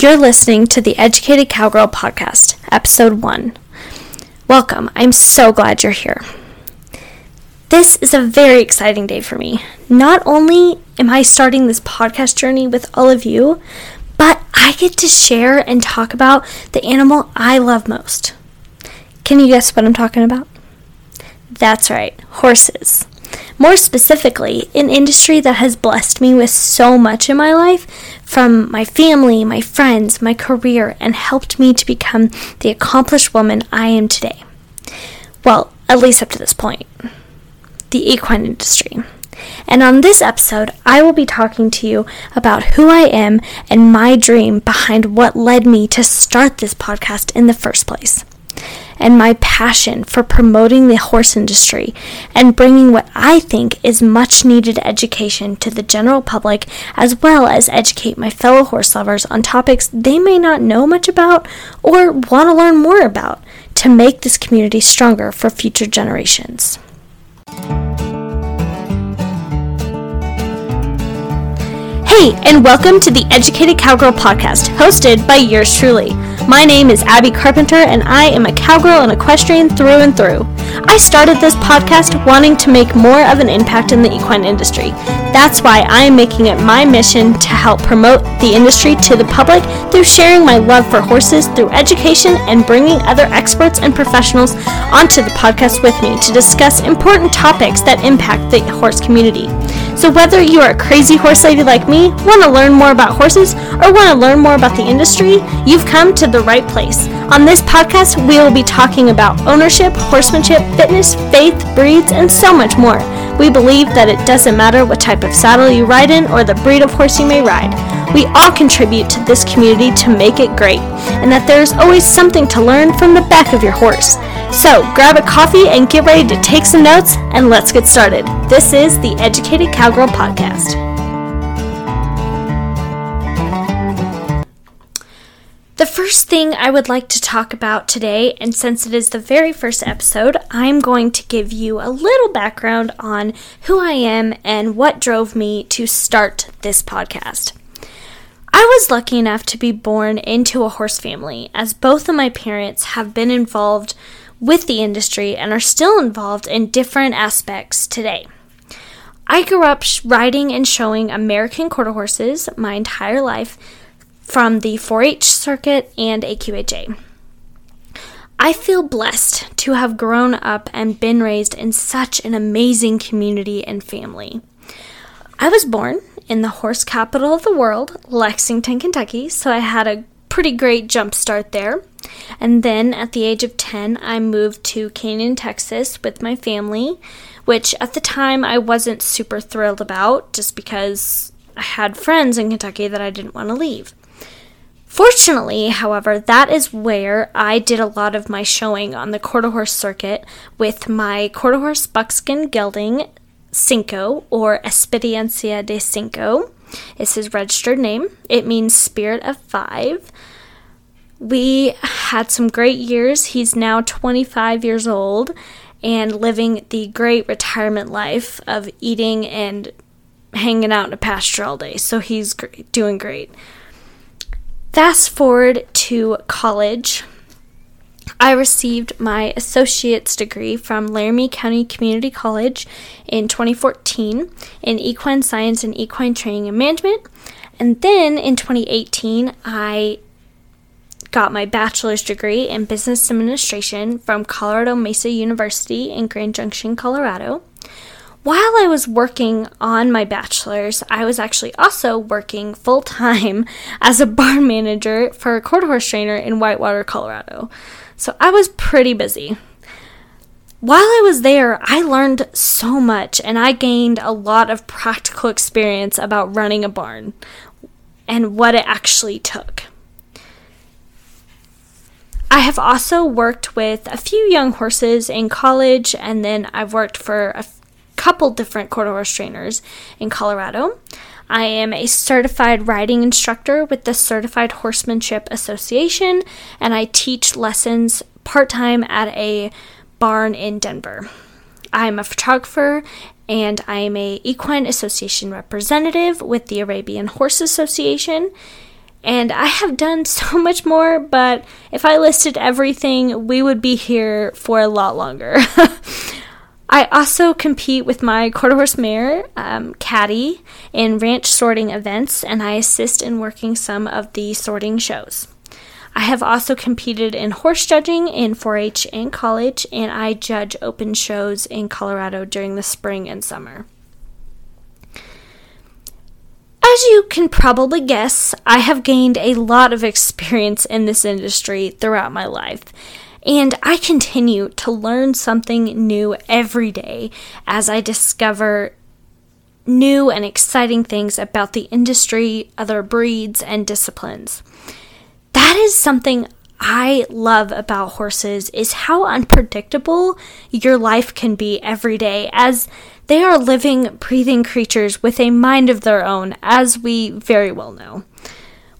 You're listening to the Educated Cowgirl Podcast, Episode 1. Welcome. I'm so glad you're here. This is a very exciting day for me. Not only am I starting this podcast journey with all of you, but I get to share and talk about the animal I love most. Can you guess what I'm talking about? That's right, horses. More specifically, an industry that has blessed me with so much in my life from my family, my friends, my career, and helped me to become the accomplished woman I am today. Well, at least up to this point. The equine industry. And on this episode, I will be talking to you about who I am and my dream behind what led me to start this podcast in the first place and my passion for promoting the horse industry and bringing what I think is much needed education to the general public, as well as educate my fellow horse lovers on topics they may not know much about or want to learn more about to make this community stronger for future generations. Hey, and welcome to the Educated Cowgirl podcast, hosted by yours truly. My name is Abby Carpenter, and I am a cowgirl and equestrian through and through. I started this podcast wanting to make more of an impact in the equine industry. That's why I am making it my mission to help promote the industry to the public through sharing my love for horses through education and bringing other experts and professionals onto the podcast with me to discuss important topics that impact the horse community. So, whether you are a crazy horse lady like me, want to learn more about horses, or want to learn more about the industry, you've come to the right place. On this podcast, we will be talking about ownership, horsemanship, fitness, faith, breeds, and so much more. We believe that it doesn't matter what type of saddle you ride in or the breed of horse you may ride. We all contribute to this community to make it great, and that there is always something to learn from the back of your horse. So grab a coffee and get ready to take some notes, and let's get started. This is the Educated Cowgirl Podcast. The first thing I would like to talk about today, and since it is the very first episode, I'm going to give you a little background on who I am and what drove me to start this podcast. I was lucky enough to be born into a horse family, as both of my parents have been involved with the industry and are still involved in different aspects today. I grew up riding and showing American quarter horses my entire life from the 4 H circuit and AQHA. I feel blessed to have grown up and been raised in such an amazing community and family. I was born in the horse capital of the world, Lexington, Kentucky, so I had a pretty great jump start there. And then at the age of 10, I moved to Canyon, Texas with my family, which at the time I wasn't super thrilled about just because I had friends in Kentucky that I didn't want to leave. Fortunately, however, that is where I did a lot of my showing on the quarter horse circuit with my quarter horse buckskin gelding Cinco or Experiencia de Cinco is his registered name. It means spirit of five. We had some great years. He's now 25 years old and living the great retirement life of eating and hanging out in a pasture all day. So he's doing great. Fast forward to college. I received my associate's degree from Laramie County Community College in 2014 in equine science and equine training and management. And then in 2018, I got my bachelor's degree in business administration from Colorado Mesa University in Grand Junction, Colorado. While I was working on my bachelor's, I was actually also working full time as a barn manager for a quarter horse trainer in Whitewater, Colorado. So I was pretty busy. While I was there, I learned so much and I gained a lot of practical experience about running a barn and what it actually took. I have also worked with a few young horses in college, and then I've worked for a couple different quarter horse trainers in Colorado. I am a certified riding instructor with the Certified Horsemanship Association, and I teach lessons part time at a barn in Denver. I'm a photographer and I am a equine association representative with the Arabian Horse Association And I have done so much more, but if I listed everything, we would be here for a lot longer. I also compete with my quarter horse mare, um, Caddy, in ranch sorting events, and I assist in working some of the sorting shows. I have also competed in horse judging in 4 H and college, and I judge open shows in Colorado during the spring and summer. As you can probably guess, I have gained a lot of experience in this industry throughout my life. And I continue to learn something new every day as I discover new and exciting things about the industry, other breeds, and disciplines. That is something I love about horses is how unpredictable your life can be every day as they are living, breathing creatures with a mind of their own, as we very well know.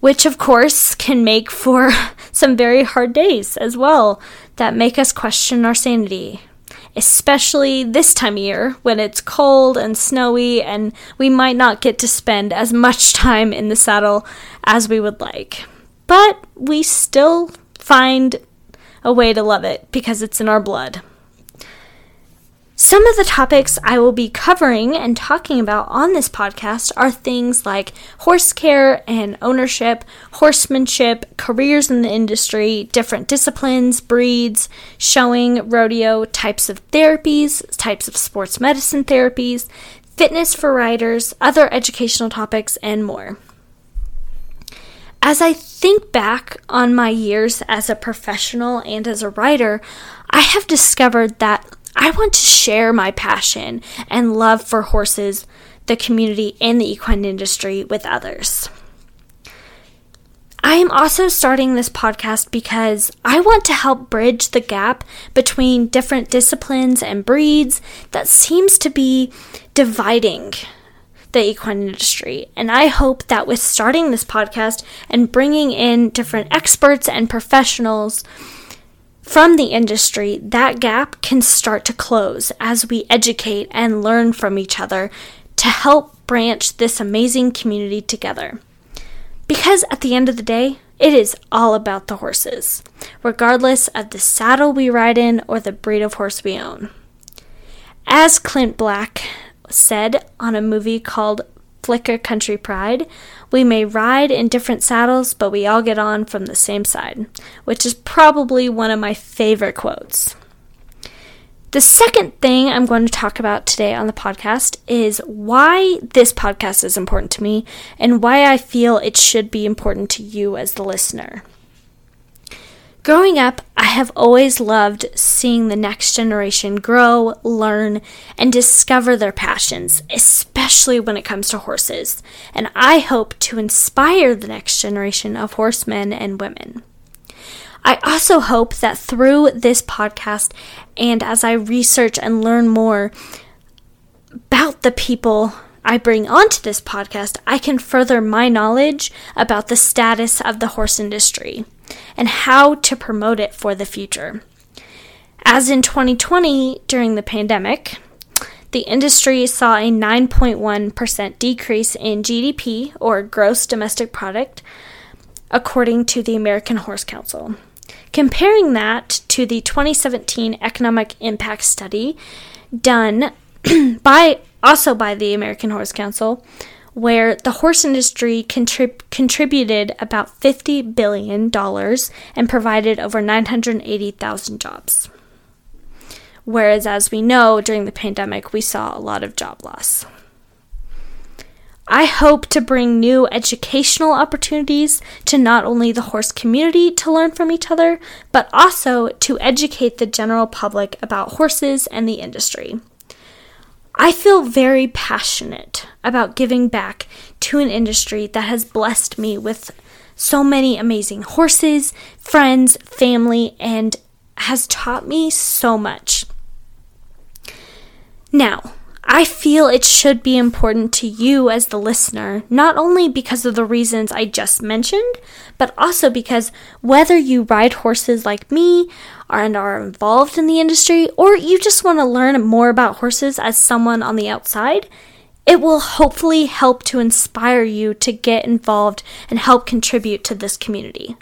Which, of course, can make for some very hard days as well that make us question our sanity. Especially this time of year when it's cold and snowy and we might not get to spend as much time in the saddle as we would like. But we still find a way to love it because it's in our blood. Some of the topics I will be covering and talking about on this podcast are things like horse care and ownership, horsemanship, careers in the industry, different disciplines, breeds, showing, rodeo, types of therapies, types of sports medicine therapies, fitness for riders, other educational topics, and more. As I think back on my years as a professional and as a writer, I have discovered that I want to share my passion and love for horses, the community, and the equine industry with others. I am also starting this podcast because I want to help bridge the gap between different disciplines and breeds that seems to be dividing the equine industry. And I hope that with starting this podcast and bringing in different experts and professionals from the industry, that gap can start to close as we educate and learn from each other to help branch this amazing community together. Because at the end of the day, it is all about the horses, regardless of the saddle we ride in or the breed of horse we own. As Clint Black said on a movie called Flicka Country Pride, we may ride in different saddles, but we all get on from the same side, which is probably one of my favorite quotes. The second thing I'm going to talk about today on the podcast is why this podcast is important to me and why I feel it should be important to you as the listener. Growing up, I have always loved seeing the next generation grow, learn, and discover their passions, especially when it comes to horses. And I hope to inspire the next generation of horsemen and women. I also hope that through this podcast and as I research and learn more about the people I bring onto this podcast, I can further my knowledge about the status of the horse industry and how to promote it for the future. As in 2020, during the pandemic, the industry saw a 9.1% decrease in GDP, or gross domestic product, according to the American Horse Council. Comparing that to the 2017 economic impact study done by also by the American Horse Council, where the horse industry contrib- contributed about $50 billion and provided over 980,000 jobs. Whereas, as we know, during the pandemic, we saw a lot of job loss. I hope to bring new educational opportunities to not only the horse community to learn from each other, but also to educate the general public about horses and the industry. I feel very passionate about giving back to an industry that has blessed me with so many amazing horses, friends, family, and has taught me so much. Now, I feel it should be important to you as the listener, not only because of the reasons I just mentioned, but also because whether you ride horses like me and are involved in the industry, or you just want to learn more about horses as someone on the outside, It will hopefully help to inspire you to get involved and help contribute to this community.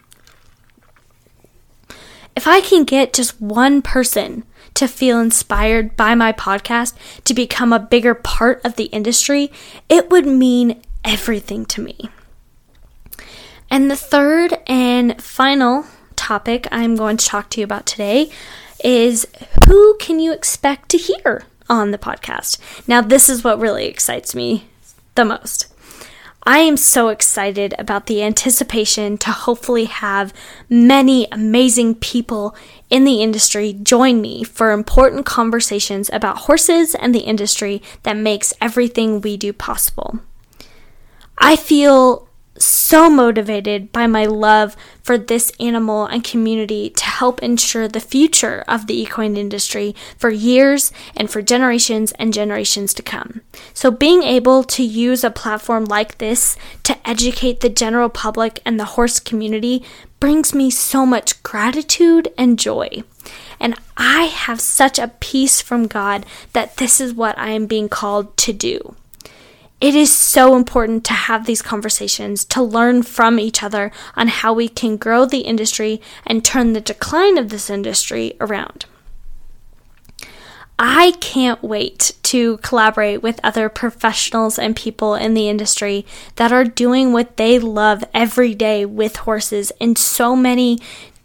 If I can get just one person to feel inspired by my podcast to become a bigger part of the industry, it would mean everything to me. And the third and final topic I'm going to talk to you about today is who can you expect to hear on the podcast? Now, this is what really excites me the most. I am so excited about the anticipation to hopefully have many amazing people in the industry join me for important conversations about horses and the industry that makes everything we do possible. I feel so motivated by my love for this animal and community to help ensure the future of the equine industry for years and for generations and generations to come. So, being able to use a platform like this to educate the general public and the horse community brings me so much gratitude and joy. And I have such a peace from God that this is what I am being called to do. It is so important to have these conversations, to learn from each other on how we can grow the industry and turn the decline of this industry around. I can't wait to collaborate with other professionals and people in the industry that are doing what they love every day with horses in so many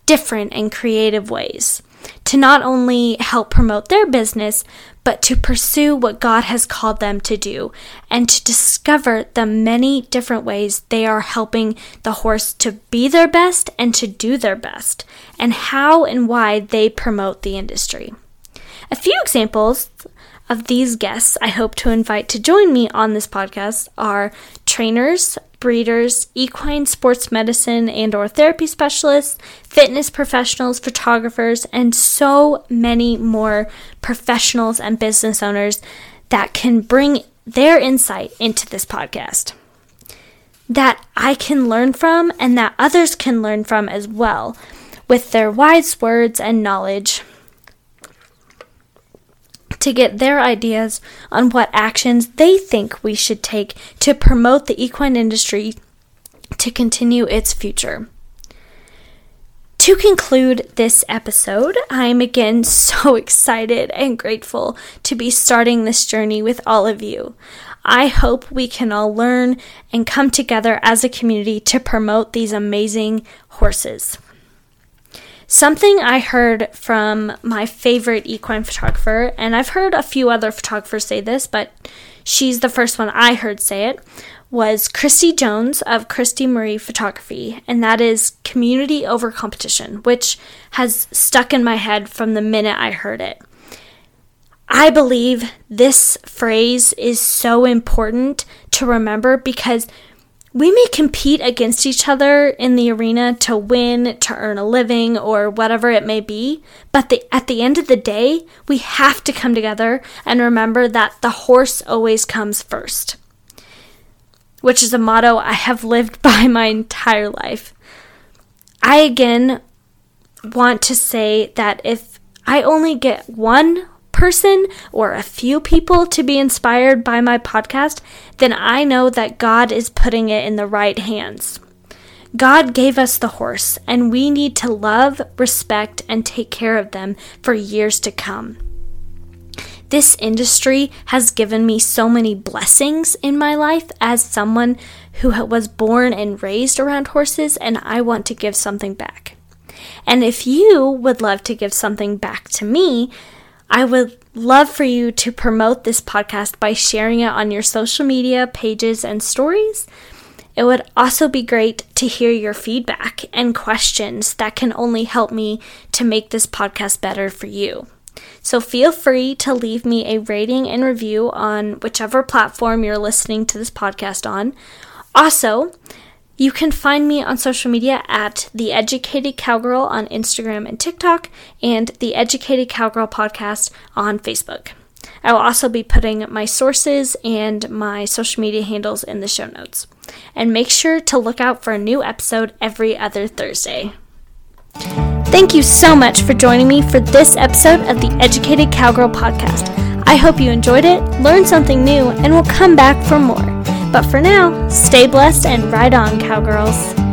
different and creative ways to not only help promote their business, but to pursue what God has called them to do and to discover the many different ways they are helping the horse to be their best and to do their best, and how and why they promote the industry. A few examples of these guests I hope to invite to join me on this podcast are trainers, breeders, equine sports medicine and or therapy specialists, fitness professionals, photographers, and so many more professionals and business owners that can bring their insight into this podcast. That I can learn from and that others can learn from as well with their wise words and knowledge to get their ideas on what actions they think we should take to promote the equine industry to continue its future. To conclude this episode, I'm again so excited and grateful to be starting this journey with all of you. I hope we can all learn and come together as a community to promote these amazing horses. Something I heard from my favorite equine photographer, and I've heard a few other photographers say this, but she's the first one I heard say it, was Christy Jones of Christy Marie Photography, and that is community over competition, which has stuck in my head from the minute I heard it. I believe this phrase is so important to remember because we may compete against each other in the arena to win, to earn a living, or whatever it may be, but the, at the end of the day, we have to come together and remember that the horse always comes first, which is a motto I have lived by my entire life. I again want to say that if I only get one person or a few people to be inspired by my podcast, then I know that God is putting it in the right hands. God gave us the horse, and we need to love, respect, and take care of them for years to come. This industry has given me so many blessings in my life as someone who was born and raised around horses, and I want to give something back. And if you would love to give something back to me, I would love for you to promote this podcast by sharing it on your social media pages and stories. It would also be great to hear your feedback and questions that can only help me to make this podcast better for you. So feel free to leave me a rating and review on whichever platform you're listening to this podcast on. Also, you can find me on social media at The Educated Cowgirl on Instagram and TikTok, and The Educated Cowgirl Podcast on Facebook. I will also be putting my sources and my social media handles in the show notes. And make sure to look out for a new episode every other Thursday. Thank you so much for joining me for this episode of the Educated Cowgirl Podcast. I hope you enjoyed it, learned something new, and will come back for more. But for now, stay blessed and ride on, cowgirls.